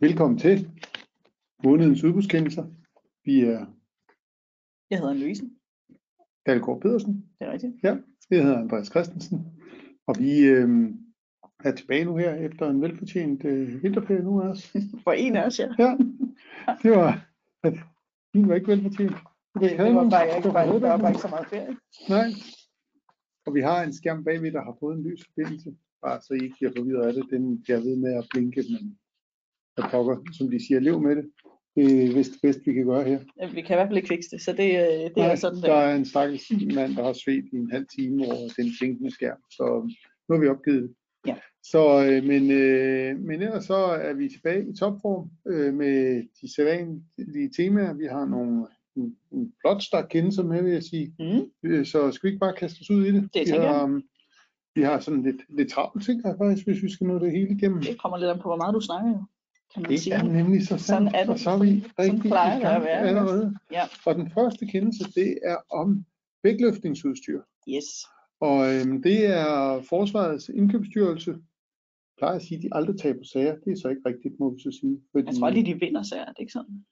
Velkommen til månedens udbudskendelser. Vi er Jeg hedder Louise, Dalgaard Pedersen. det er rigtigt. Jeg hedder Andreas Christensen. Og vi øh, er tilbage nu her efter en velfortjent øh, vinterferie nu også. For en af os, ja. Ja, det var, min var ikke velfortjent. Det, det var bare, ikke, bare, der var bare ikke så meget ferie. Nej. Og vi har en skærm bagved, der har fået en lys forbindelse. Bare så I ikke bliver forvirret af det. Den bliver ved med at blinke, men der pokker, som de siger, lev med det. Det er vist det bedste, vi kan gøre her. Ja, Vi kan i hvert fald ikke fikse det, så det, øh, det er sådan der der. er en stakkels mand, der har svedt i en halv time over den blinkende skærm. Så nu har vi opgivet det. Ja. Så, øh, men, øh, men ellers så er vi tilbage i topform øh, med de sædvanlige temaer. Vi har nogle en, en flot stak kendelser med, vil jeg sige. Mm, Øh, Så skal vi ikke bare kaste os ud i det? Det vi har, um, vi har sådan lidt, lidt travlt, tænker jeg faktisk, hvis vi skal nå det hele igennem. det kommer lidt an på, hvor meget du snakker kan man Det sige. er nemlig så sandt, Sådan er det. og så er vi Sådan rigtig plejer i gang være, allerede. Ja. Og den første kendelse, det er om vægtløftningsudstyr. Yes. Og øhm, det er Forsvarets indkøbsstyrelse. Jeg plejer at sige, at de aldrig taber sager. Det er så ikke rigtigt, må vi så sige. Fordi Jeg tror aldrig, de vinder sager, det er ikke sådan.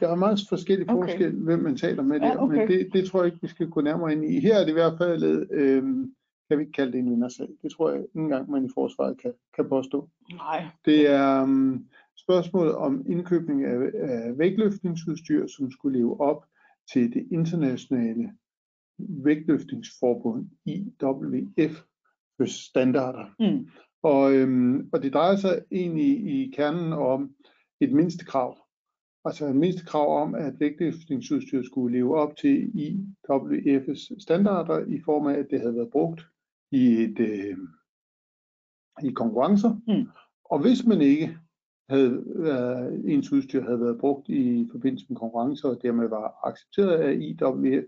der er meget forskellige Okay. forskel, hvem man taler med Ja, der. Men okay. det, det tror jeg ikke, vi skal gå nærmere ind i. Her er det i hvert fald, øhm, kan vi ikke kalde det en vindersag. Det tror jeg ikke engang, man i Forsvaret kan, kan påstå. Nej. Det er um, spørgsmålet om indkøbning af, af vægtløftningsudstyr, som skulle leve op til det internationale vægtløftningsforbund IWF standarder. Mm. Og, øhm, og det drejer sig egentlig i kernen om et mindstekrav. Altså et mindstekrav om, at vægtløftningsudstyr skulle leve op til IWF's standarder i form af, at det havde været brugt i, et, øh, i konkurrencer. Mm. Og hvis man ikke havde været, ens udstyr havde været brugt i forbindelse med konkurrencer, og dermed var accepteret af IWF,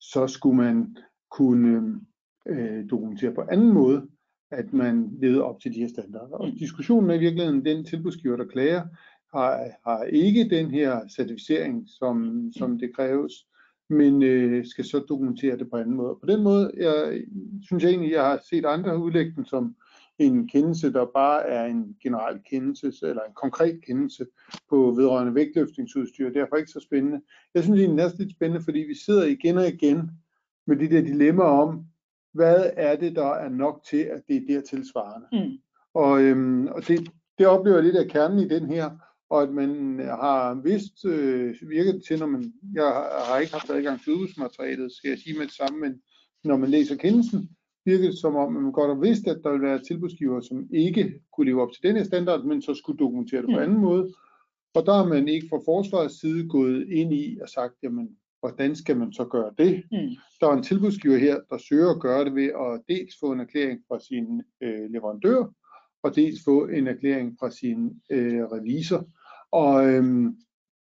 så skulle man kunne øh, dokumentere på anden måde, at man levede op til de her standarder. Og Mm. diskussionen er i virkeligheden, den tilbudsgiver, der klager, har, har ikke den her certificering, som, som det kræves, men øh, skal så dokumentere det på anden måde. På den måde, jeg synes jeg egentlig, jeg har set andre udlægge den som en kendelse, der bare er en generel kendelse, eller en konkret kendelse på vedrørende vægtløftningsudstyr. Derfor ikke så spændende. Jeg synes egentlig, det er næsten lidt spændende, fordi vi sidder igen og igen med de der dilemmaer om, hvad er det, der er nok til, at det er der tilsvarende. Mm. Og, øhm, og det, det oplever jeg lidt af kernen i den her, og at man har vist øh, virket til, når man, jeg har ikke haft adgang til udbudsmaterialet, skal jeg sige med det samme, men når man læser kendelsen, virker det som om, at man godt har vidst, at der vil være tilbudsgiver, som ikke kunne leve op til den her standard, men så skulle dokumentere det på Mm. anden måde. Og der har man ikke fra forsvarets side gået ind i og sagt, jamen, hvordan skal man så gøre det? Mm. Der er en tilbudsgiver her, der søger at gøre det ved at dels få en erklæring fra sin øh, leverandør, og dels få en erklæring fra sin øh, revisor. Og, øhm,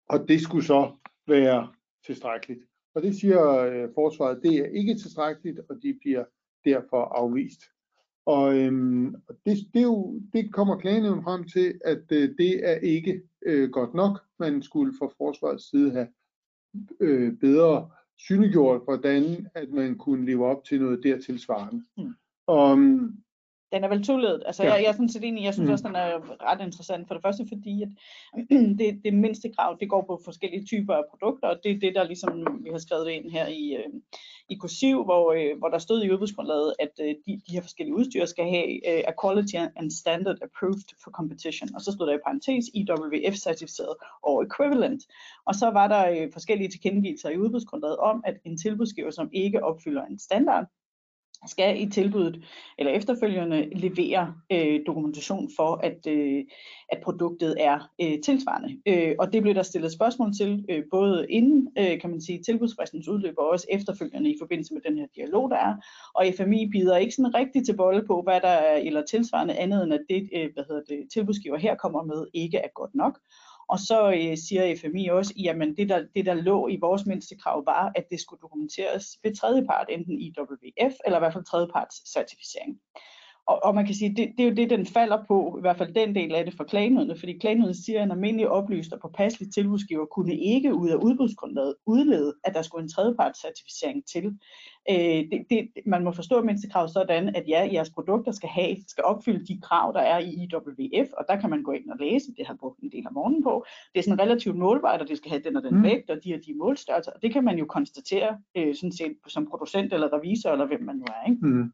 og det skulle så være tilstrækkeligt. Og det siger øh, forsvaret, det er ikke tilstrækkeligt, og de bliver derfor afvist. Og, øhm, det, det, er jo, det kommer klagenævnen frem til, at øh, det er ikke øh, godt nok. Man skulle fra forsvarets side have øh, bedre synliggjort, hvordan at man kunne leve op til noget dertilsvarende. Mm. Og, øhm, Den er vel toledet. Altså, Ja. jeg, jeg er sådan set enig. Jeg synes Mm. også, den er ret interessant. For det første, fordi at det, det mindste krav, det går på forskellige typer af produkter, og det er det, der ligesom, vi har skrevet det ind her i, øh, i kursiv, hvor, øh, hvor der stod i udbudsgrundlaget, at øh, de, de her forskellige udstyr skal have øh, a quality and standard approved for competition. Og så stod der i parentes IWF certificeret og equivalent. Og så var der øh, forskellige tilkendegivelser i udbudsgrundlaget om, at en tilbudsgiver, som ikke opfylder en standard, skal i tilbuddet eller efterfølgende levere øh, dokumentation for, at, øh, at produktet er øh, tilsvarende. Øh, og det blev der stillet spørgsmål til, øh, både inden, øh, kan man sige, tilbudsfristens udløb, og også efterfølgende i forbindelse med den her dialog, der er. Og FMI bider ikke sådan rigtig til bolle på, hvad der er, eller tilsvarende andet, end at det, øh, hvad hedder det, tilbudsgiver her kommer med, ikke er godt nok. Og så øh, siger FMI også, jamen det der, det der lå i vores mindste krav var, at det skulle dokumenteres ved tredjepart, enten IWF eller i hvert fald tredjeparts certificering og, og man kan sige, det, det er jo det, den falder på, i hvert fald den del af det for klagenødene, fordi klagenødene siger, at en almindelig oplyst og påpasselig tilbudsgiver kunne ikke ud af udbudsgrundlaget udlede, at der skulle en tredjepartscertificering til. Øh, det, det, man må forstå mindstekravet sådan, at ja, jeres produkter skal have, skal opfylde de krav, der er i IWF, og der kan man gå ind og læse, det har jeg brugt en del af morgenen på. Det er sådan relativt målbart, og det skal have den og den mm. vægt, og de og de målstørrelser, og det kan man jo konstatere øh, sådan set som producent eller revisor, eller hvem man nu er. Ikke? Mm.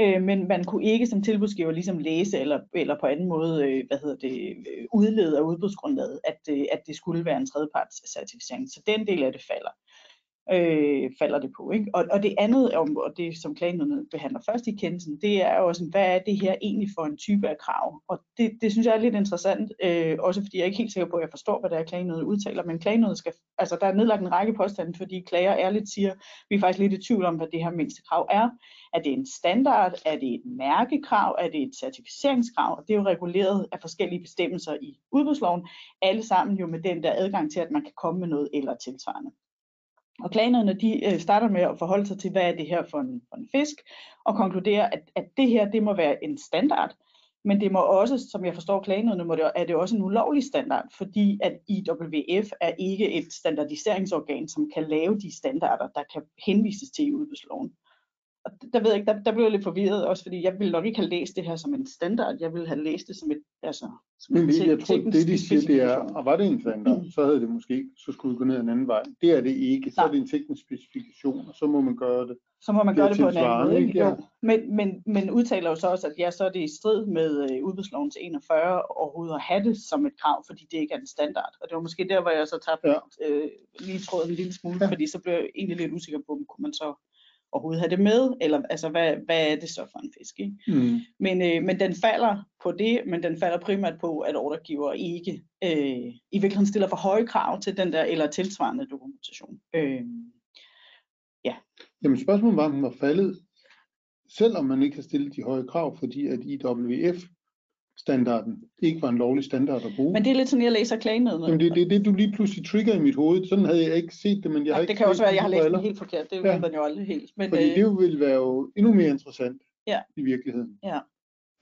Øh, men man kunne ikke som tilbudsgiver ligesom læse eller, eller på anden måde øh, hvad hedder det, øh, udlede af udbudsgrundlaget, at, øh, at det skulle være en tredjeparts certificering. Så den del af det falder øh, falder det på. Ikke? Og, og det andet, om, og det som klagenødene behandler først i kendelsen, det er jo også, hvad er det her egentlig for en type af krav? Og det, det synes jeg er lidt interessant, øh, også fordi jeg er ikke helt sikker på, at jeg forstår, hvad det er, klagenødet udtaler, men klagenødet skal, altså der er nedlagt en række påstande, fordi klager ærligt siger, vi er faktisk lidt i tvivl om, hvad det her mindste krav er. Er det en standard? Er det et mærkekrav? Er det et certificeringskrav? Og det er jo reguleret af forskellige bestemmelser i udbudsloven, alle sammen jo med den der adgang til, at man kan komme med noget eller tilsvarende. Og klagenødene de øh, starter med at forholde sig til, hvad er det her for en, for en fisk, og konkluderer, at, at det her det må være en standard, men det må også, som jeg forstår klagenødene, må det, er det også en ulovlig standard, fordi at IWF er ikke et standardiseringsorgan, som kan lave de standarder, der kan henvises til i udbudsloven og der ved jeg ikke, der, der blev jeg lidt forvirret også, fordi jeg ville nok ikke have læst det her som en standard, jeg ville have læst det som et, altså, som Men det, jeg tror, det de siger, det er, og var det en standard, mm. så havde det måske så skulle vi gå ned en anden vej. Det er det ikke, så Nej. er det en teknisk specifikation, og så må man gøre det. Så må man gøre det på en anden måde, ikke? Ja. Men, men, men udtaler jo så også, at ja, så er det i strid med øh, udbudslovens 41 overhovedet at have det som et krav, fordi det ikke er en standard. Og det var måske der, hvor jeg så tabte ja. øh, lige tråden en lille smule, ja. fordi så blev jeg egentlig lidt usikker på, om kunne man så overhovedet have det med, eller altså hvad, hvad er det så for en fisk? Ikke? Mm. Men, øh, men den falder på det, men den falder primært på, at ordregiver ikke øh, i virkeligheden stiller for høje krav til den der eller tilsvarende dokumentation. Øh, ja. Jamen spørgsmålet var, om den var faldet, selvom man ikke har stillet de høje krav, fordi at IWF standarden ikke var en lovlig standard at bruge. Men det er lidt sådan, jeg læser klagenødene. Jamen det er det, det, du lige pludselig trigger i mit hoved. Sådan havde jeg ikke set det, men jeg ja, har ikke Det kan også være, at jeg har læst det helt forkert. Det ja. ved man jo aldrig helt. Men, Fordi øh... det vil være jo endnu mere interessant ja. i virkeligheden. Ja.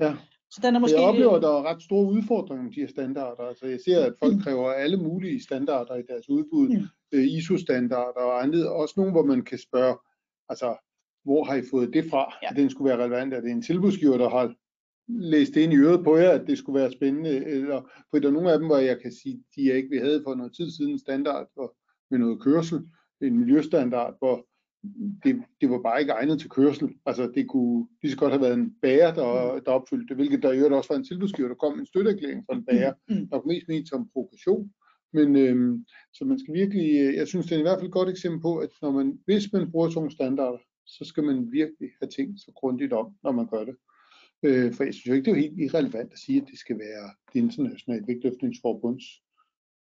ja. Så den er måske... Jeg oplever, at der er ret store udfordringer med de her standarder. Altså, jeg ser, at folk mm. kræver alle mulige standarder i deres udbud. Mm. Øh, ISO-standarder og andet. Også nogle, hvor man kan spørge, altså, hvor har I fået det fra, ja. at den skulle være relevant? Er det en tilbudsgiver, der har læst ind i øret på jer, at det skulle være spændende, eller for der er nogle af dem, hvor jeg kan sige, de er ikke, vi havde for noget tid siden en standard for, med noget kørsel, en miljøstandard, hvor det, det var bare ikke egnet til kørsel. Altså det kunne lige så godt have været en bager, der, der opfyldte det, hvilket der i øvrigt også var en tilbudsgiver, der kom en støtteerklæring fra en bager, mm. der var mest ment som provokation. Men øhm, så man skal virkelig, øh, jeg synes det er i hvert fald et godt eksempel på, at når man, hvis man bruger sådan nogle standarder, så skal man virkelig have tænkt så grundigt om, når man gør det. Øh, for jeg synes jo ikke, det er helt irrelevant at sige, at det skal være det internationale vægtløftningsforbunds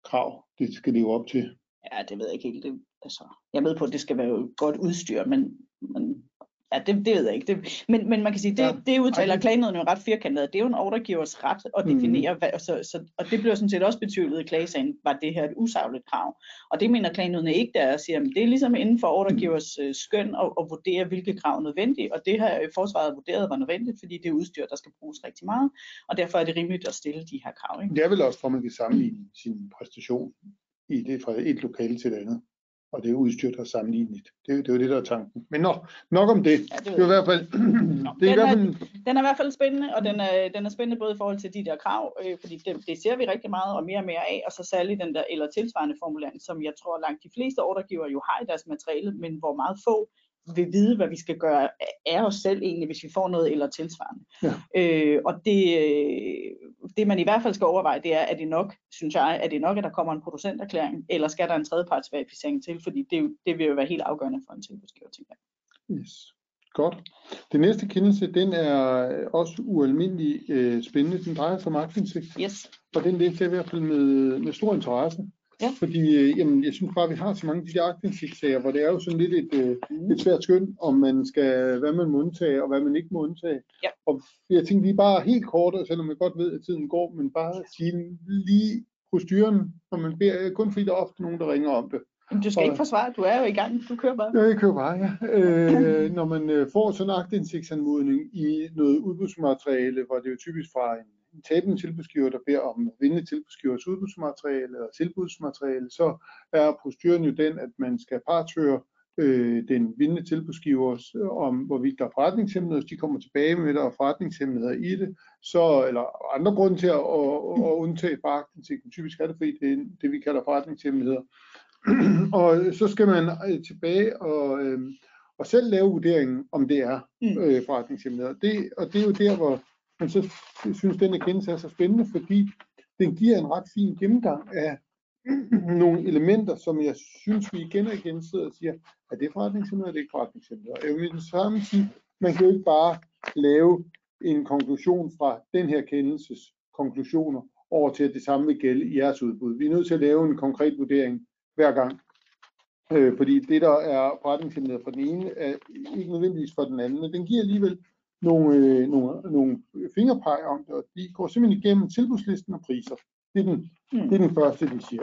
krav, det skal leve op til. Ja, det ved jeg ikke helt. Det, altså, jeg ved på, at det skal være godt udstyr, men, men Ja, det, det ved jeg ikke. Det, men, men man kan sige, det, ja. det udtaler klagenøden jo ret firkantet. Det er jo en ordregivers ret at mhm. definere, mm. hvad, så, så, og det bliver sådan set også betvivlet i klagesagen, var det her et usagligt krav. Og det mener klagenøden ikke, der er, siger, at det er ligesom inden for ordregivers øh, skøn at, at vurdere, hvilke krav er nødvendige. Og det her forsvaret vurderet var nødvendigt, fordi det er udstyr, der skal bruges rigtig meget. Og derfor er det rimeligt at stille de her krav. Ikke? Det er vel også, for man kan sammenligne sin præstation i det fra et lokale til et andet og det er udstyr, der er sammenlignet. Det, det er jo det, der er tanken. Men nok, nok om det. Ja, det, det er i hvert fald... Nå, det er den, i hvert fald... Er, den er i hvert fald spændende, og den er, den er spændende både i forhold til de der krav, øh, fordi det, det ser vi rigtig meget og mere og mere af, og så særligt den der eller tilsvarende formulering, som jeg tror langt de fleste ordregiver jo har i deres materiale, men hvor meget få vil vide, hvad vi skal gøre af os selv egentlig, hvis vi får noget eller tilsvarende. Ja. Øh, og det, det man i hvert fald skal overveje, det er, at det nok, synes jeg, at det nok, at der kommer en producenterklæring, eller skal der en tredjepartsverificering til, fordi det, det vil jo være helt afgørende for en tilbudsgiver, tænker jeg. Yes. Godt. Det næste kendelse, den er også ualmindelig øh, spændende. Den drejer sig om aktindsigt. Yes. Og den læste jeg i hvert fald med, med stor interesse. Ja. Fordi øh, jamen, jeg synes bare, at vi har så mange af de der aktindsigtssager, hvor det er jo sådan lidt et, øh, mm. et svært skøn, om man skal, hvad man må undtage, og hvad man ikke må undtage. Ja. Og jeg tænkte lige bare helt kort, selvom jeg godt ved, at tiden går, men bare sige lige proceduren, når man beder, kun fordi der er ofte nogen, der ringer om det. Men du skal Og- ikke forsvare, du er jo i gang, du kører bare. Ja, jeg køber bare, ja. Øh, når man øh, får sådan en aktindsigtsanmodning i noget udbudsmateriale, hvor det er jo typisk fra en tabende tilbudsgiver, der beder om vindende tilbudsgivers udbudsmateriale eller tilbudsmateriale, så er proceduren jo den, at man skal partføre øh, den vindende tilbudsgivers øh, om, hvorvidt der er forretningshemmeligheder. Hvis de kommer tilbage med, at der er forretningshemmeligheder i det, så, eller andre grunde til at, at, at undtage fra aktindsigten. Typisk er det, fordi det er det, vi kalder forretningshemmeligheder. og så skal man øh, tilbage og, øh, og selv lave vurderingen, om det er Mm. øh, forretningshemmeligheder. Det, og det er jo der, hvor men så synes, den erkendelse er så spændende, fordi den giver en ret fin gennemgang af nogle elementer, som jeg synes, vi igen og igen sidder og siger, er det forretningshemmeligheder, er det ikke forretningshemmeligheder? Jeg vil samme sige, man kan jo ikke bare lave en konklusion fra den her kendelses konklusioner over til, at det samme vil gælde i jeres udbud. Vi er nødt til at lave en konkret vurdering hver gang. Øh, fordi det, der er forretningshemmeligheder for den ene, er ikke nødvendigvis for den anden, men den giver alligevel nogle, øh, nogle, nogle fingerpeg om det, og de går simpelthen igennem tilbudslisten og priser. Det er den, Mm. det er den første, de siger.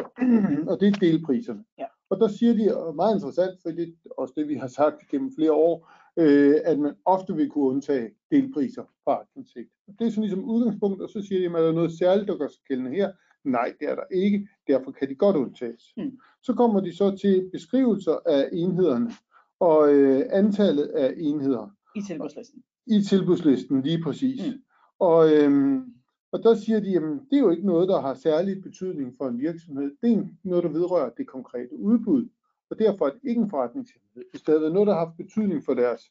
og det er delpriserne. Ja. Og der siger de, og meget interessant, for det er også det, vi har sagt gennem flere år, øh, at man ofte vil kunne undtage delpriser fra aktindsigt. Det er sådan ligesom udgangspunkt, og så siger de, at er der noget særligt, der gør sig gældende her? Nej, det er der ikke. Derfor kan de godt undtages. Mm. Så kommer de så til beskrivelser af enhederne og øh, antallet af enheder I tilbudslisten. I tilbudslisten lige præcis. Mm. Og, øhm, og der siger de, at det er jo ikke noget, der har særlig betydning for en virksomhed. Det er noget, der vedrører det konkrete udbud, og derfor er det ikke en forretningshemmelighed. Hvis det havde noget, der har haft betydning for deres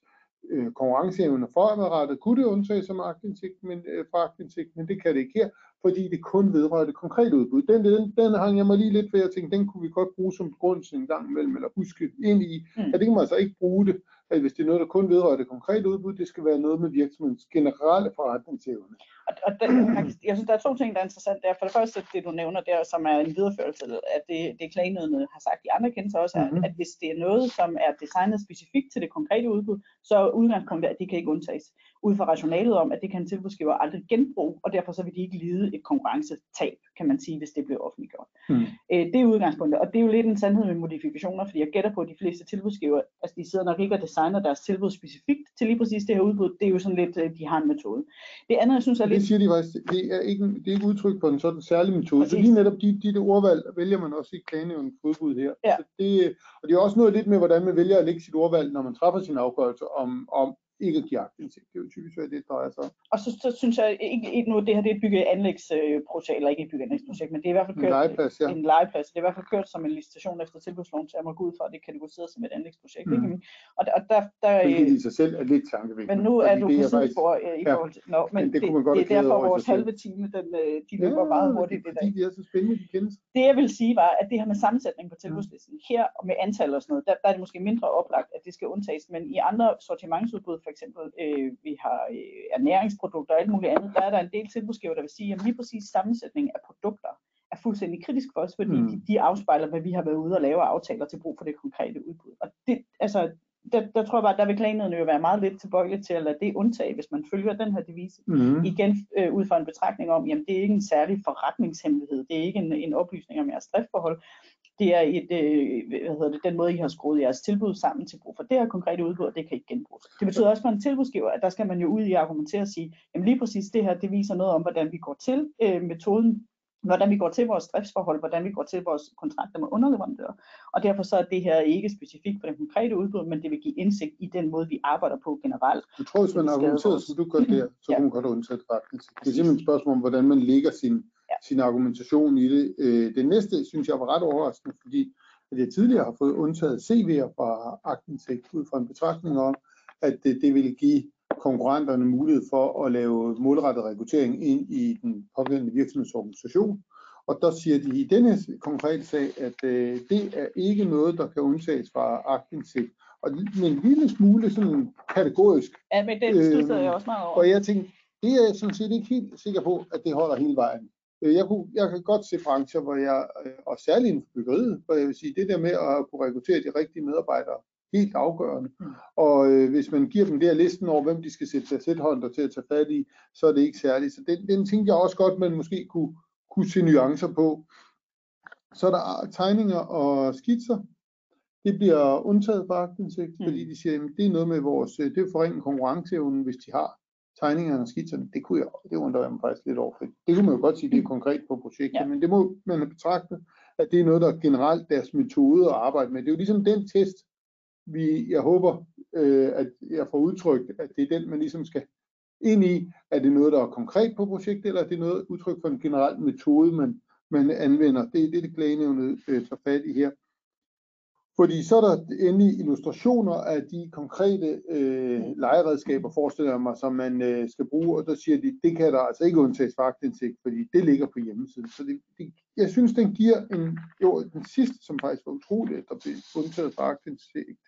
øh, konkurrenceevne fremadrettet, kunne det undtages som aktindsigt, men, øh, fra aktindsigt, men det kan det ikke her, fordi det kun vedrører det konkrete udbud. Den, den, den hang jeg mig lige lidt ved, jeg tænkte, den kunne vi godt bruge som begrundelse en gang imellem, eller huske ind i, Mm. at det kan man altså ikke bruge det, at hvis det er noget, der kun vedrører det konkrete udbud, det skal være noget med virksomhedens generelle forretningsevne. Og, og der, jeg synes, der er to ting, der er interessant. Der. For det første, det du nævner der, som er en videreførelse af det, det klagenødene har sagt i andre kendelser også, er, Mhm. at hvis det er noget, som er designet specifikt til det konkrete udbud, så er udgangspunktet, at det kan ikke undtages. Ud fra rationalet om, at det kan en tilbudsgiver aldrig genbruge, og derfor så vil de ikke lide et konkurrencetab, kan man sige, hvis det bliver offentliggjort. Mm. Øh, det er udgangspunktet, og det er jo lidt en sandhed med modifikationer, fordi jeg gætter på, at de fleste tilbudsgiver, altså de sidder nok ikke og designer deres tilbud specifikt til lige præcis det her udbud. Det er jo sådan lidt, øh, de har en metode. Det andet, jeg synes er Det lidt... siger de faktisk, det er ikke, det er ikke udtryk for en sådan særlig metode. Så Præcis. lige netop de, de der ordvalg vælger man også i klagenævnens udbud her. Ja. Så det, og det er også noget lidt med, hvordan man vælger at lægge sit ordvalg, når man træffer sin afgørelse om, om ikke at give aktindsigt. Det er jo typisk, hvad det drejer sig om. Og så, så synes jeg ikke, ikke nu, det her det er et bygge anlægsprojekt, eller ikke et bygge anlægsprojekt, men det er i hvert fald En kørt legeplads, ja. en legeplads. Det er i hvert fald kørt som en licitation efter tilbudsloven, så jeg må gå ud fra, at det er kategoriseret som et anlægsprojekt. Mm. Ikke? Og, der, og der, der, Hvilket øh, i sig selv er lidt tankevækkende. men nu er du det på sidespor øh, i ja, forhold til... Nå, men, men det det, kunne man godt det have er derfor i vores halve time, den, øh, de løber meget hurtigt i dag. Fordi de er så spændende, de kendes. Det jeg vil sige var, at det her med sammensætning på tilbudslisten, her og med antal og sådan noget, der, der er det måske mindre oplagt, at det skal undtages, men i andre sortimentsudbud, for eksempel, øh, vi har øh, ernæringsprodukter og alt muligt andet, der er der en del tilbudsgiver, der vil sige, at lige præcis sammensætning af produkter er fuldstændig kritisk for os, fordi Mm. de, de afspejler, hvad vi har været ude og lave af aftaler til brug for det konkrete udbud. Og det, altså, der, der tror jeg bare, der vil klagenødene jo være meget lidt tilbøjelige til at lade det undtage, hvis man følger den her devise Mm. igen øh, ud fra en betragtning om, jamen det er ikke en særlig forretningshemmelighed, det er ikke en, en oplysning om jeres driftforhold, det er et, øh, hvad hedder det, den måde, I har skruet jeres tilbud sammen til brug for det her konkrete udbud, og det kan ikke genbruges. Det betyder også for en tilbudsgiver, at der skal man jo ud i at argumentere og sige, jamen lige præcis det her, det viser noget om, hvordan vi går til øh, metoden, hvordan vi går til vores driftsforhold, hvordan vi går til vores kontrakter med underleverandører. Og derfor så er det her ikke specifikt for den konkrete udbud, men det vil give indsigt i den måde, vi arbejder på generelt. Jeg tror, hvis man argumenterer, som du gør der, så Ja. kunne man godt undtage det faktisk. Det er simpelthen et spørgsmål om, hvordan man lægger sin, Ja. sin argumentation i det. Øh, Det næste, synes jeg, var ret overraskende, fordi at jeg tidligere har fået undtaget CV'er fra aktindsigt ud fra en betragtning om, at det, det ville give konkurrenterne mulighed for at lave målrettet rekruttering ind i den pågældende virksomhedsorganisation. Og der siger de i denne konkrete sag, at øh, det er ikke noget, der kan undtages fra aktindsigt. Og med en lille smule sådan kategorisk Ja, men det Øh, jeg også meget over. og jeg tænkte, det er jeg sådan set ikke helt sikker på, at det holder hele vejen. Øh, Jeg, kunne, jeg kan godt se brancher, hvor jeg, øh, og særligt inden for byggeriet, hvor jeg vil sige, det der med at kunne rekruttere de rigtige medarbejdere, helt afgørende. Mm. Og øh, hvis man giver dem der listen over, hvem de skal sætte sig sæthånder til at tage fat i, så er det ikke særligt. Så den, den tænkte jeg også godt, man måske kunne, kunne se nuancer på. Så er der tegninger og skitser det bliver undtaget fra aktindsigt, Mm. fordi de siger, at det er noget med vores, øh, det er forringet konkurrenceevnen, hvis de har tegningerne og skitserne. Det kunne jeg, det undrer jeg mig faktisk lidt over, for det kunne man jo godt sige, det er konkret på projektet, Ja. men det må man have betragtet, at det er noget, der er generelt deres metode at arbejde med. Det er jo ligesom den test, vi, jeg håber, øh, at jeg får udtrykt, at det er den, man ligesom skal ind i. Er det noget, der er konkret på projektet, eller er det noget udtryk for en generel metode, man, man anvender? Det er det, det klagenævnet øh, tager fat i her. Fordi så er der endelig illustrationer af de konkrete øh, legeredskaber, forestiller jeg mig, som man øh, skal bruge, og der siger de, det kan der altså ikke undtages for aktindsigt, fordi det ligger på hjemmesiden. Så det, det, jeg synes, den giver en, jo, den sidste, som faktisk var utroligt, der blev undtaget for aktindsigt,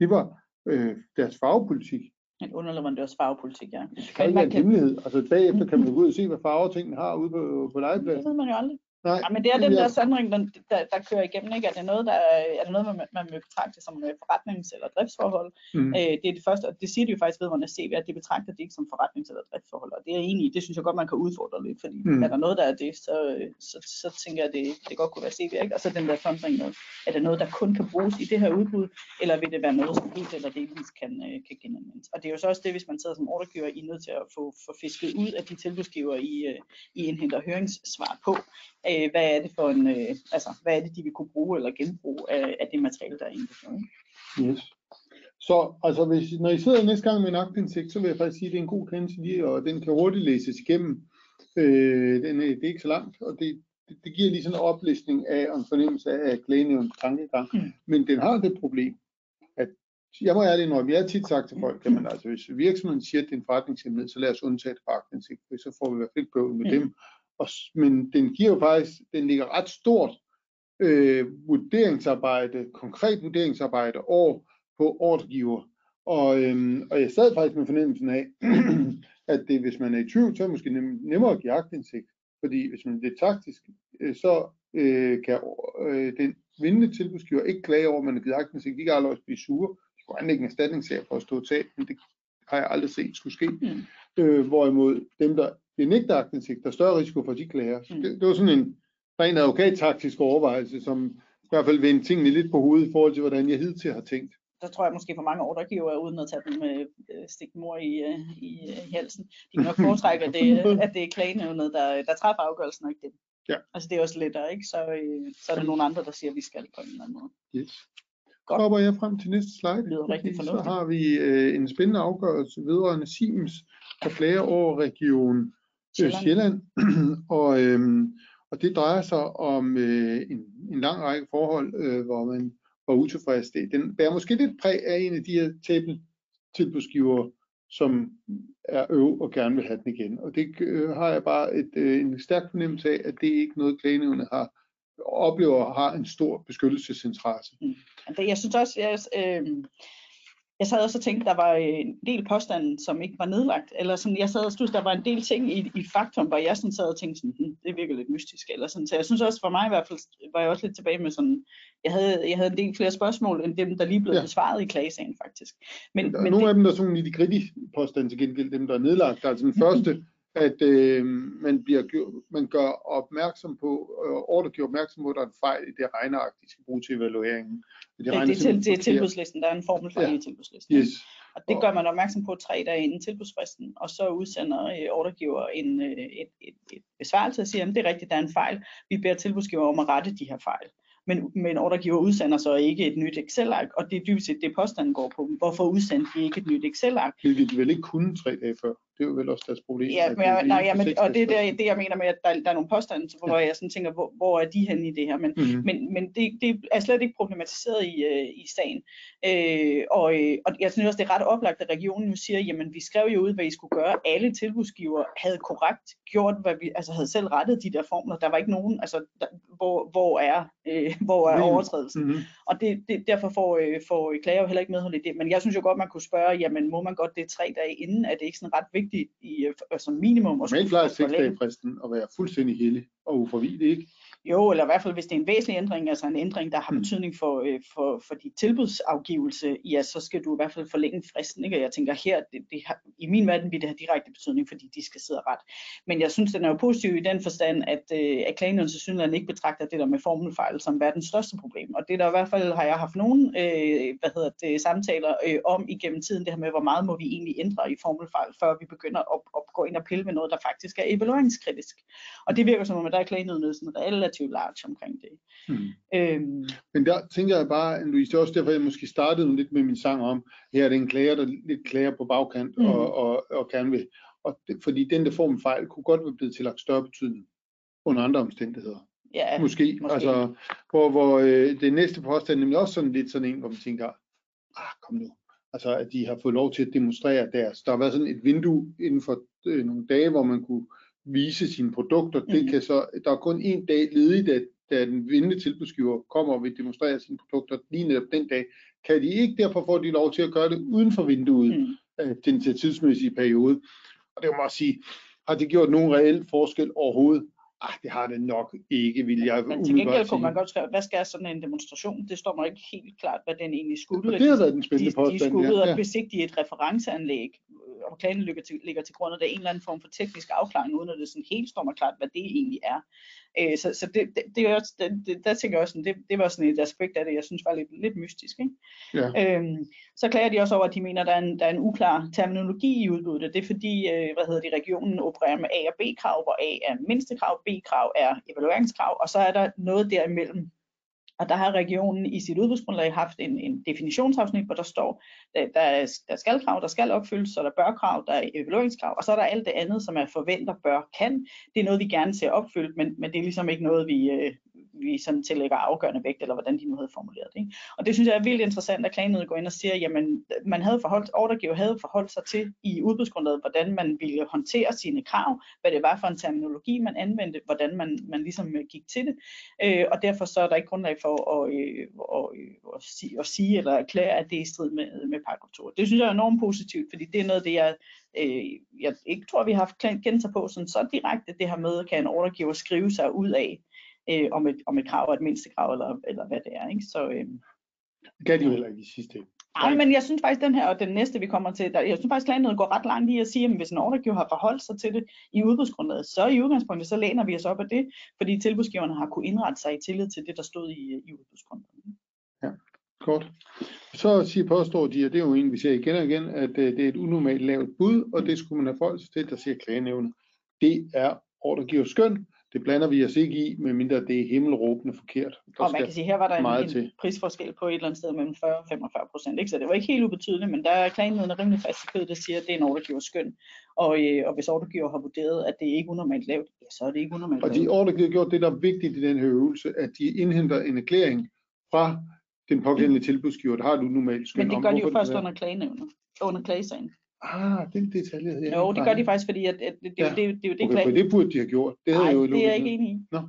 det var øh, deres farvepolitik. En underleverandørs farvepolitik, ja. Det kan ikke man være en hemmelighed. Altså bagefter kan man gå ud og se, hvad farver tingene har ude på, på Det legepladsen. ved man jo aldrig. Nej, Ja, men det er den der sandring, der, der, der kører igennem, ikke? Er det noget, der, er det noget man, man vil betragte som øh, forretnings- eller driftsforhold? Mm. Øh, det er det første, og det siger de jo faktisk vedrørende CV, at det betragter det ikke som forretnings- eller driftsforhold, og det er i, det synes jeg godt, man kan udfordre lidt, fordi Mm. er der noget, der er det, så, så, så tænker jeg, at det, det godt kunne være CV, ikke? Og så den der fundring noget, er det noget, der kun kan bruges i det her udbud, eller vil det være noget, som helt eller delvis kan, øh, kan genanvendes? Og det er jo så også det, hvis man sidder som ordregiver, I er nødt til at få, få fisket ud af de tilbudsgiver, I, øh, I indhenter høringssvar på. Øh, hvad er det for en, øh, altså, hvad er det, de vil kunne bruge eller genbruge af, af det materiale, der er indhentet? ikke? Yes. Så altså, hvis, når I sidder næste gang med en aktindsigt, så vil jeg faktisk sige, at det er en god kendelse lige, og den kan hurtigt læses igennem. Øh, den det er ikke så langt, og det, det, det giver lige sådan en oplistning af og en fornemmelse af klagenævnens tankegang. Mm. Men den har det problem, at jeg må ærligt indrømme, jeg har tit sagt til folk, at man, altså, hvis virksomheden siger, at det er en forretningshemmelighed, så lad os undtage det fra aktindsigt, så får vi i hvert fald bøvl med Mm. dem. Og, men den giver jo faktisk, den ligger ret stort øh, vurderingsarbejde, konkret vurderingsarbejde over på ordregiver. Og, øhm, og jeg sad faktisk med fornemmelsen af, at det, hvis man er i tvivl, så er det måske nem, nemmere at give aktindsigt. Fordi hvis man er taktisk, øh, så øh, kan øh, den vindende tilbudsgiver ikke klage over, at man har givet aktindsigt. De kan aldrig også blive sure. De kunne anlægge en erstatningssag for at stå tab, men det har jeg aldrig set skulle ske. Mm. Øh, hvorimod dem, der bliver nægter aktindsigt, der er større risiko for, at de klager. Så Mm. det, det var sådan en ren advokattaktisk overvejelse, som i hvert fald vendte tingene lidt på hovedet i forhold til, hvordan jeg hidtil har tænkt. der tror jeg måske for mange ordregiver, uden at tage dem med øh, stik mor i, øh, i, øh, i halsen, de kan nok foretrække, at det, at det er klagenævnet, der, der træffer afgørelsen, og ikke dem. Ja. Altså det er også lettere, ikke? Så, øh, så er der nogle andre, der siger, at vi skal på en eller anden måde. Yes. Så Godt. hopper jeg frem til næste slide. Det lyder rigtig fordi Så fornuftigt. har vi øh, en spændende afgørelse vedrørende Siemens, der klager over region øh, Sjælland. Sjælland. og, øhm, og det drejer sig om øh, en, en lang række forhold, øh, hvor man var utilfreds. Det, den bærer måske lidt præg af en af de her tilbudsgiver, som er øv og gerne vil have den igen. Og det øh, har jeg bare et, øh, en stærk fornemmelse af, at det ikke noget, klagenævnet har oplever har en stor beskyttelsesinteresse. Det, jeg synes også, jeg, øh, jeg sad også og tænkte, der var øh, en del påstande, som ikke var nedlagt. Eller sådan, jeg sad og synes, der var en del ting i, i faktum, hvor jeg sådan sad og tænkte, sådan, hm, det virker lidt mystisk. Eller sådan. Så jeg synes også, for mig i hvert fald, var jeg også lidt tilbage med sådan, jeg havde, jeg havde en del flere spørgsmål, end dem, der lige blev Ja. besvaret i klagesagen faktisk. Men, Der er men nogle det, af dem, der er sådan i de grittige påstande til gengæld, dem der er nedlagt. Altså den første, at øh, man, bliver, man gør opmærksom på, øh, ordregiver opmærksom på, at der er en fejl i det regneark, de skal bruge til evalueringen. Det, det, er til, det er tilbudslisten, der er en formel for ja. i tilbudslisten. Yes. Og det gør man opmærksom på tre dage inden tilbudsfristen, og så udsender øh, ordregiver en, øh, et, et, et besvarelse og siger, at det er rigtigt, der er en fejl. Vi beder tilbudsgiver om at rette de her fejl. Men, men ordregiver udsender så ikke et nyt Excel-ark, og det er dybest set det påstanden går på. Hvorfor udsendte de ikke et nyt Excel-ark? Hvilket de vel ikke kunne tre dage før. Det er jo vel også deres problem. Ja, men, jeg, nej, ja, men, og det er der, det, jeg mener med, at der, der er nogle påstande, hvor jeg sådan tænker, hvor, hvor er de henne i det her? Men, Mhm. men, men det, det er slet ikke problematiseret i, øh, i sagen. Øh, og, øh, og jeg synes også, det er ret oplagt, at regionen nu siger, jamen vi skrev jo ud, hvad I skulle gøre. Alle tilbudsgiver havde korrekt gjort, hvad vi, altså havde selv rettet de der formler. Der var ikke nogen, altså der, hvor, hvor er, øh, hvor er overtrædelsen? Mhm. Og det, det, derfor får, øh, får klager jo heller ikke medhold i det. Men jeg synes jo godt, man kunne spørge, jamen må man godt det tre dage inden? Er det ikke sådan ret vigtigt i, øh, som minimum? skulle plejer seks dage fristen at være fuldstændig hellig og ufravigelig, ikke? Jo, eller i hvert fald hvis det er en væsentlig ændring, altså en ændring, der har Mm. betydning for, øh, for, for dit tilbudsafgivelse, ja, så skal du i hvert fald forlænge fristen. Ikke? Og jeg tænker her, det, det har, i min verden vil det have direkte betydning, fordi de skal sidde ret. Men jeg synes, den er jo positiv i den forstand, at, øh, at klagenævnet til synligheden ikke betragter det der med formelfejl som verdens største problem. Og det der i hvert fald har jeg haft nogle øh, hvad hedder det, samtaler øh, om igennem tiden, det her med, hvor meget må vi egentlig ændre i formelfejl, før vi begynder at, at gå ind og pille med noget, der faktisk er evalueringskritisk. Og det virker som om, at der er klagenævnet sådan relativt large omkring det. Hmm. Øhm, Men der tænker jeg bare, Louise, det er også derfor, jeg måske startede lidt med min sang om, her er det en klager, der lidt klager på bagkant Mm. og, og, og gerne vil. Og det, fordi den der form fejl kunne godt være blevet tillagt større betydning under andre omstændigheder. ja, Måske. måske. Altså, hvor, hvor øh, det næste påstand nemlig også sådan lidt sådan en, hvor man tænker, ah, kom nu. Altså, at de har fået lov til at demonstrere deres. Der har været sådan et vindue inden for øh, nogle dage, hvor man kunne vise sine produkter. Det Mhm. kan så, der er kun en dag ledig, da, da den vindende tilbudsgiver kommer og vil demonstrere sine produkter lige netop den dag. Kan de ikke, derfor får de lov til at gøre det uden for vinduet Mm. øh, den tidsmæssige periode. Og det må man sige, har det gjort nogen reel forskel overhovedet? Ah, det har det nok ikke, vil jeg Men til gengæld kunne man godt skrive, hvad skal sådan en demonstration? Det står mig ikke helt klart, hvad den egentlig skulle. Og det har været den de, spændende de påstand. skulle ud ja. og ja. besigtige et referenceanlæg, øh, og planen ligger til, ligger til grund af det er en eller anden form for teknisk afklaring, uden at det sådan helt står mig klart, hvad det egentlig er. Øh, så så det, det, det er også, det, det, der tænker jeg også, det, det var sådan et aspekt af det, jeg synes var lidt, lidt mystisk. Ikke? Ja. Øhm, så klager de også over, at de mener, at der er en, der er en uklar terminologi i udbuddet. Det er fordi, øh, hvad hedder det, regionen opererer med A og B-krav, hvor A er mindstekrav, B-krav er evalueringskrav, og så er der noget derimellem. Og der har regionen i sit udbudsgrundlag haft en, en definitionsafsnit, hvor der står, der, der, der skal krav, der skal opfyldes, så der bør krav, der er evalueringskrav, og så er der alt det andet, som er forventer, bør, kan. Det er noget, vi gerne ser opfyldt, men, men det er ligesom ikke noget, vi, øh, vi sådan tillægger afgørende vægt, eller hvordan de nu havde formuleret det. Ikke? Og det synes jeg er vildt interessant, at klagenødet går ind og siger, jamen man havde forholdt, ordregiver havde forholdt sig til i udbudsgrundlaget, hvordan man ville håndtere sine krav, hvad det var for en terminologi, man anvendte, hvordan man, man ligesom øh, gik til det, øh, og derfor så er der ikke grundlag for at, øh, at, øh, at, sige, at sige eller erklære, at det er i strid med, med paragraf 2. Det synes jeg er enormt positivt, fordi det er noget af det, jeg, øh, jeg ikke tror, vi har haft kendt sig på sådan så direkte, det her med, kan en ordregiver skrive sig ud af, øh, om, et, om et krav et mindste krav, eller, eller hvad det er. Ikke? Så, øh, Det kan de jo heller ikke i sidste ende. ej, men jeg synes faktisk, den her og den næste, vi kommer til, der, jeg synes faktisk, klagenødet går ret langt i at sige, at hvis en ordregiver har forholdt sig til det i udbudsgrundlaget, så i udgangspunktet, så læner vi os op af det, fordi tilbudsgiverne har kunne indrette sig i tillid til det, der stod i, i udbudsgrundlaget. Godt. Så siger påstår de, og det er jo en, vi ser igen og igen, at øh, det er et unormalt lavt bud, og det skulle man have forhold sig til, der siger klagenævnet. Det er ordregiver skøn, det blander vi os ikke i, medmindre det er himmelråbende forkert. Der Og man kan sige, her var der en, en til. prisforskel på et eller andet sted mellem 40 og 45 procent, ikke? så det var ikke helt ubetydeligt, men der er klagenødene rimelig fast i kødet, der siger, at det er en ordregiver skøn, og, øh, og hvis ordregiver har vurderet, at det ikke er unormalt lavt, ja, så er det ikke unormalt Og lavt. de ordregiver har gjort det, der er vigtigt i den her øvelse, at de indhenter en erklæring fra den pågældende tilbudsgiver, der har et unormalt skøn. Men det gør de jo først er. under klagenævnet, under klagesagen. Ah, den detalje havde jeg Jo, det gør de faktisk, fordi at, at det, det, er jo- Ja. det, jo- det er jo det, Okay, for det burde de have gjort. Det havde Nej, jeg jo det er jeg ikke enig i. Nå.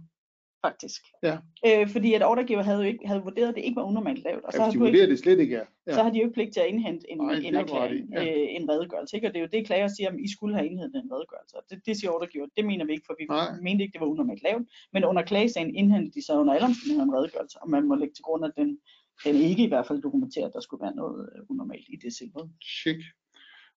Faktisk. Ja. Øh, fordi at ordregiver havde jo ikke havde vurderet, at det ikke var unormalt lavt, og så Ja, har, hvis de vurderer det slet ikke. Ja. så har de jo ikke pligt til at indhente en, det en erklæring, ja. øh, en redegørelse. Ikke? Og det er jo det, klager siger, at I skulle have indhentet en redegørelse. Og det, det siger ordregiver, det mener vi ikke, for vi Nej. mente ikke, det var unormalt lavt. Men under klagesagen indhentede de så under alle omstændigheder en redegørelse, og man må lægge til grund, at den, den ikke i hvert fald dokumenterer, at der skulle være noget øh, unormalt i det. Check.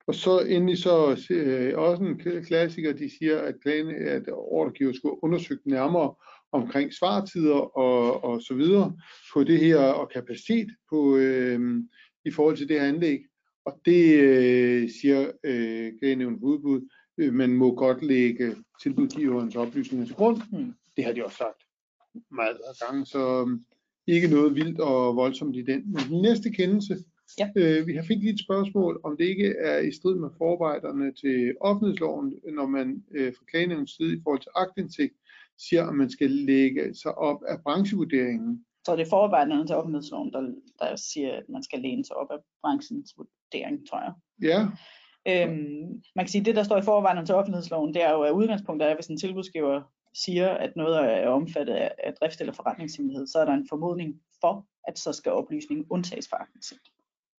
Og så endelig så øh, også en klassiker, de siger, at, klagen, at ordregiver skulle undersøge nærmere omkring svartider og, og så videre på det her og kapacitet på, øh, i forhold til det her anlæg. Og det øh, siger øh, på udbud, øh, man må godt lægge tilbudgiverens oplysninger til grund. Hmm. Det har de også sagt meget gange, så øh, ikke noget vildt og voldsomt i den. Men den næste kendelse, Ja. øh, vi har fik lige et spørgsmål, om det ikke er i strid med forarbejderne til offentlighedsloven, når man øh, fra klagenævnets side i forhold til aktindsigt siger, at man skal lægge sig op af branchevurderingen. Så det er forarbejderne til offentlighedsloven, der, der siger, at man skal læne sig op af branchens vurdering, tror jeg. Ja, Øhm, man kan sige, at det, der står i forvejen til offentlighedsloven, det er jo, at udgangspunktet er, hvis en tilbudsgiver siger, at noget er omfattet af, af drift eller forretningshemmelighed, så er der en formodning for, at så skal oplysningen undtages fra aktindsigt.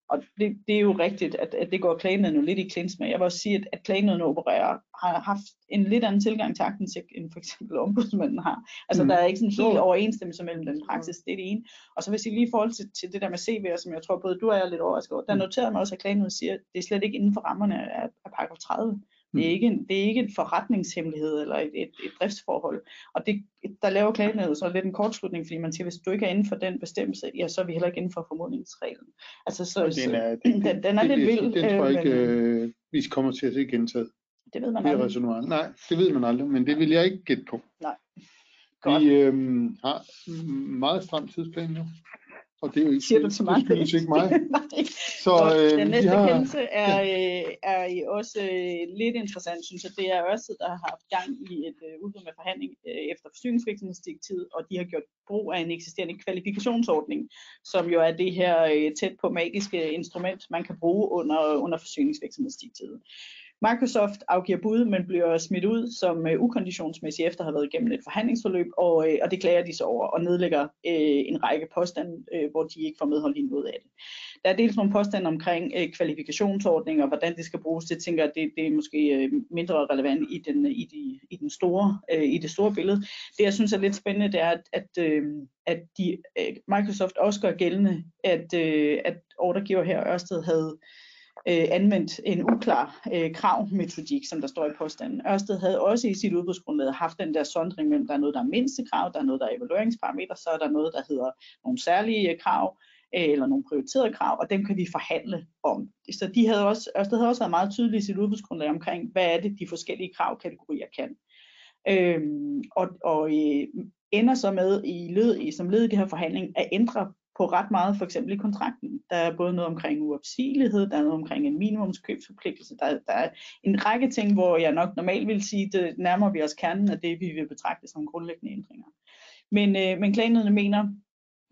Og det, det er jo rigtigt, at, at det går klagenødene lidt i klins med. Jeg vil også sige, at, at klagenødene opererer har haft en lidt anden tilgang til aktindsigt, end for eksempel ombudsmanden har. Altså mm. der er ikke sådan helt overensstemmelse mellem den praksis, det er det ene. Og så vil jeg sige lige i forhold til, til det der med CV'er, som jeg tror både du og jeg er lidt overrasket over, der mm. noterede mig også, at klagenødene siger, at det er slet ikke inden for rammerne af, af paragraf 30. Det er, mm. ikke en, det er ikke en forretningshemmelighed eller et, et, et driftsforhold. Og det, der laver klagenævnet så lidt en kortslutning, fordi man siger, hvis du ikke er inden for den bestemmelse, ja, så er vi heller ikke inden for formodningsreglen. Altså, så, den er, det, den, den er det, lidt vild. Den tror jeg ikke, men, øh, vi kommer til at se gentaget. Det ved man aldrig. Nej, det ved man aldrig, men det vil jeg ikke gætte på. Nej. Godt. Vi øhm, har meget stram tidsplan nu. Og det er jo ikke, Siger du til mig? Det ikke mig. Så, øh, den næste har... kendelse er, øh, er også øh, lidt interessant, synes jeg. Det er Ørsted, der har haft gang i et øh, udbud med forhandling øh, efter forsyningsvirksomhedsdirektivet, og de har gjort brug af en eksisterende kvalifikationsordning, som jo er det her øh, tæt på magiske instrument, man kan bruge under, under forsyningsvirksomhedsdirektivet. Microsoft afgiver bud, men bliver smidt ud som øh, ukonditionsmæssigt efter at have været igennem et forhandlingsforløb, og, øh, og det klager de så over og nedlægger øh, en række påstande, øh, hvor de ikke får medhold i noget af det. Der er dels nogle påstande omkring øh, kvalifikationsordninger, og hvordan det skal bruges. Det tænker jeg, det, det er måske øh, mindre relevant i, den, i, de, i, den store, øh, i det store billede. Det jeg synes er lidt spændende, det er, at, at, øh, at de, øh, Microsoft også gør gældende, at, øh, at ordregiver her Ørsted havde øh, anvendt en uklar øh, kravmetodik, som der står i påstanden. Ørsted havde også i sit udbudsgrundlag haft den der sondring mellem, der er noget, der er mindste krav, der er noget, der er evalueringsparametre, så er der noget, der hedder nogle særlige øh, krav, øh, eller nogle prioriterede krav, og dem kan vi forhandle om. Så de havde også, Ørsted havde også været meget tydelige i sit udbudsgrundlag omkring, hvad er det, de forskellige kravkategorier kan. Øhm, og og øh, ender så med i led, i, som led i det her forhandling at ændre på ret meget, for eksempel i kontrakten. Der er både noget omkring uopsigelighed, der er noget omkring en minimumskøbsforpligtelse, der, der er en række ting, hvor jeg nok normalt vil sige, det nærmer vi os kernen af det, vi vil betragte som grundlæggende ændringer. Men, øh, men klagenødene mener,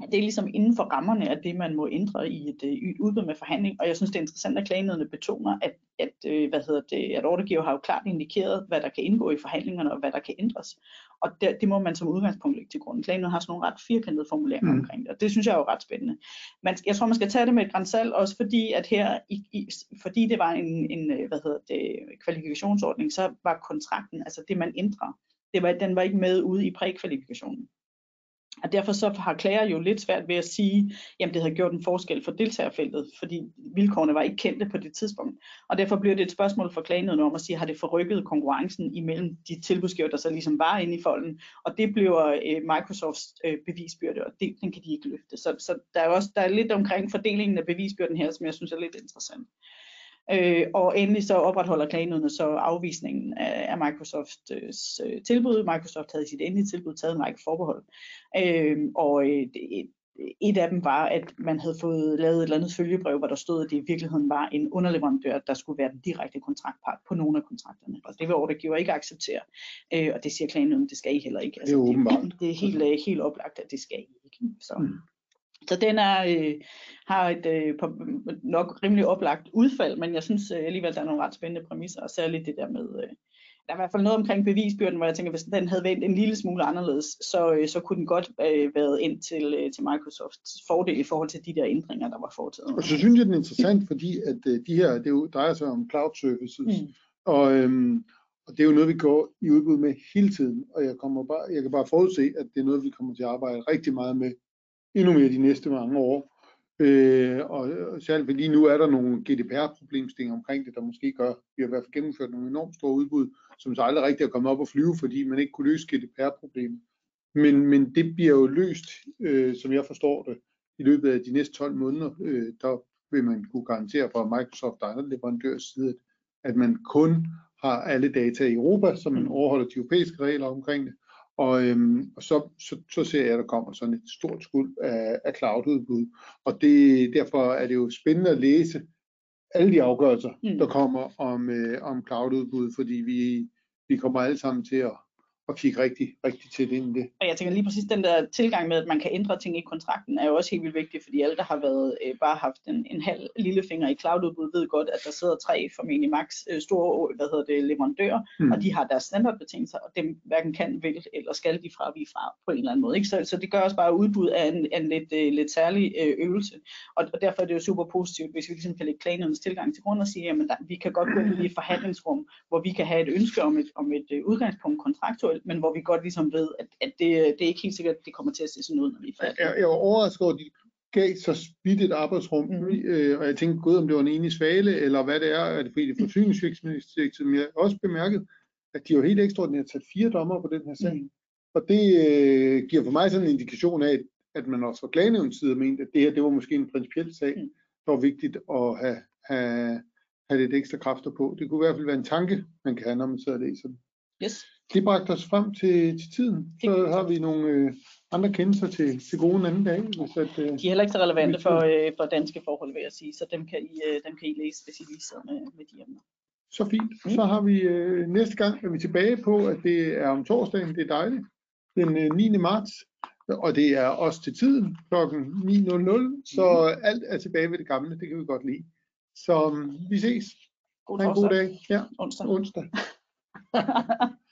det er ligesom inden for rammerne af det, man må ændre i et, øh, et udbud med forhandling, og jeg synes, det er interessant, at klagenødene betoner, at, at, øh, hvad hedder det, at ordregiver har jo klart indikeret, hvad der kan indgå i forhandlingerne, og hvad der kan ændres. Og det, det må man som udgangspunkt lægge til grund. Klagenødene har sådan nogle ret firkantede formuleringer mm. omkring det, og det synes jeg er jo ret spændende. Men jeg tror, man skal tage det med et grænsal, også fordi, at her, i, i, fordi det var en, en øh, hvad hedder det, kvalifikationsordning, så var kontrakten, altså det man ændrer, det var, den var ikke med ude i prækvalifikationen. Og derfor så har klager jo lidt svært ved at sige, jamen det havde gjort en forskel for deltagerfeltet, fordi vilkårene var ikke kendte på det tidspunkt. Og derfor bliver det et spørgsmål for klagenøden om at sige, har det forrykket konkurrencen imellem de tilbudsgiver, der så ligesom var inde i folden. Og det bliver øh, Microsofts øh, bevisbyrde, og det, den kan de ikke løfte. Så, så der er også der er lidt omkring fordelingen af bevisbyrden her, som jeg synes er lidt interessant. Øh, og endelig så opretholder klagenødene så afvisningen af, af Microsofts øh, tilbud. Microsoft havde i sit endelige tilbud taget en række forbehold. Øh, og øh, et af dem var, at man havde fået lavet et eller andet følgebrev, hvor der stod, at det i virkeligheden var en underleverandør, der skulle være den direkte kontraktpart på nogle af kontrakterne. Og det vil ordregiver ikke acceptere. Øh, og det siger klagenøden, det skal I heller ikke. Altså, det er åbenbart. Det, det er helt, øh, helt oplagt, at det skal I ikke. Så. Mm. Så den er, øh, har et øh, nok rimelig oplagt udfald, men jeg synes øh, alligevel, der er nogle ret spændende præmisser, og særligt det der med, øh, der er i hvert fald noget omkring bevisbyrden, hvor jeg tænker, hvis den havde vendt en lille smule anderledes, så, øh, så kunne den godt øh, været ind til, øh, til Microsofts fordel i forhold til de der ændringer, der var foretaget. Og så synes jeg, den er interessant, fordi at øh, de her, det jo drejer sig om cloud services, mm. og, øhm, og det er jo noget, vi går i udbud med hele tiden, og jeg, kommer bare, jeg kan bare forudse, at det er noget, vi kommer til at arbejde rigtig meget med endnu mere de næste mange år. Øh, og særligt fordi nu er der nogle GDPR-problemstillinger omkring det, der måske gør, at vi har i hvert fald gennemført nogle enormt store udbud, som så aldrig rigtig er kommet op og flyve, fordi man ikke kunne løse GDPR-problemet. Men, men det bliver jo løst, øh, som jeg forstår det, i løbet af de næste 12 måneder. Øh, der vil man kunne garantere fra Microsoft og andre leverandørs side, at man kun har alle data i Europa, så man overholder de europæiske regler omkring det, og, øhm, og så, så, så ser jeg, at der kommer sådan et stort skuld af, af cloud-udbud. Og det, derfor er det jo spændende at læse alle de afgørelser, mm. der kommer om, øh, om cloud-udbud, fordi vi, vi kommer alle sammen til at, at kigge rigtig, rigtig tæt ind i det. Og jeg tænker lige præcis den der tilgang med, at man kan ændre ting i kontrakten, er jo også helt vildt vigtig, fordi alle, der har været øh, bare haft en, en halv lillefinger i cloududbud, ved godt, at der sidder tre formentlig max øh, store hvad hedder det, leverandører, mm. og de har deres standardbetingelser, og dem hverken kan, vil eller skal de fra vi fra på en eller anden måde. Ikke? Så, så det gør også bare udbud af en, en lidt, øh, lidt særlig øh, øvelse, og, og derfor er det jo super positivt, hvis vi ligesom kan lægge klanernes tilgang til grund og sige, at vi kan godt gå ind i et forhandlingsrum, hvor vi kan have et ønske om et, om et øh, udgangspunkt kontraktuelt, men hvor vi godt ligesom ved, at, at det, det er ikke helt sikkert, at det kommer til at se sådan ud, når vi er færdige. Jeg, jeg var overrasket over, at de gav så spidt et arbejdsrum, mm. øh, og jeg tænkte, gud, om det var en enig svale, eller hvad det er, at det fordi det forsyningsvirksomhed, men jeg også bemærket, at de har helt ekstraordinært sat fire dommer på den her sag. Mm. Og det øh, giver for mig sådan en indikation af, at man også fra klagenævnens side mente, at det her, det var måske en principiel sag, mm. der var vigtigt at have, have, have lidt ekstra kræfter på. Det kunne i hvert fald være en tanke, man kan have, når man sidder og læser den. Yes. Det bragte os frem til, til tiden. Så har vi nogle øh, andre kendelser til, til gode en anden dag. Hvis at, øh, De er heller ikke så relevante for, øh, for danske forhold, vil jeg sige, så dem kan I, øh, dem kan I læse, hvis I lige sidder med, med de emner. Så fint. Mm. Så har vi øh, næste gang, er vi tilbage på, at det er om torsdagen, det er dejligt, den øh, 9. marts, og det er også til tiden, klokken 9.00, så mm. alt er tilbage ved det gamle, det kan vi godt lide. Så um, vi ses. God en god dag. Ja, onsdag. onsdag.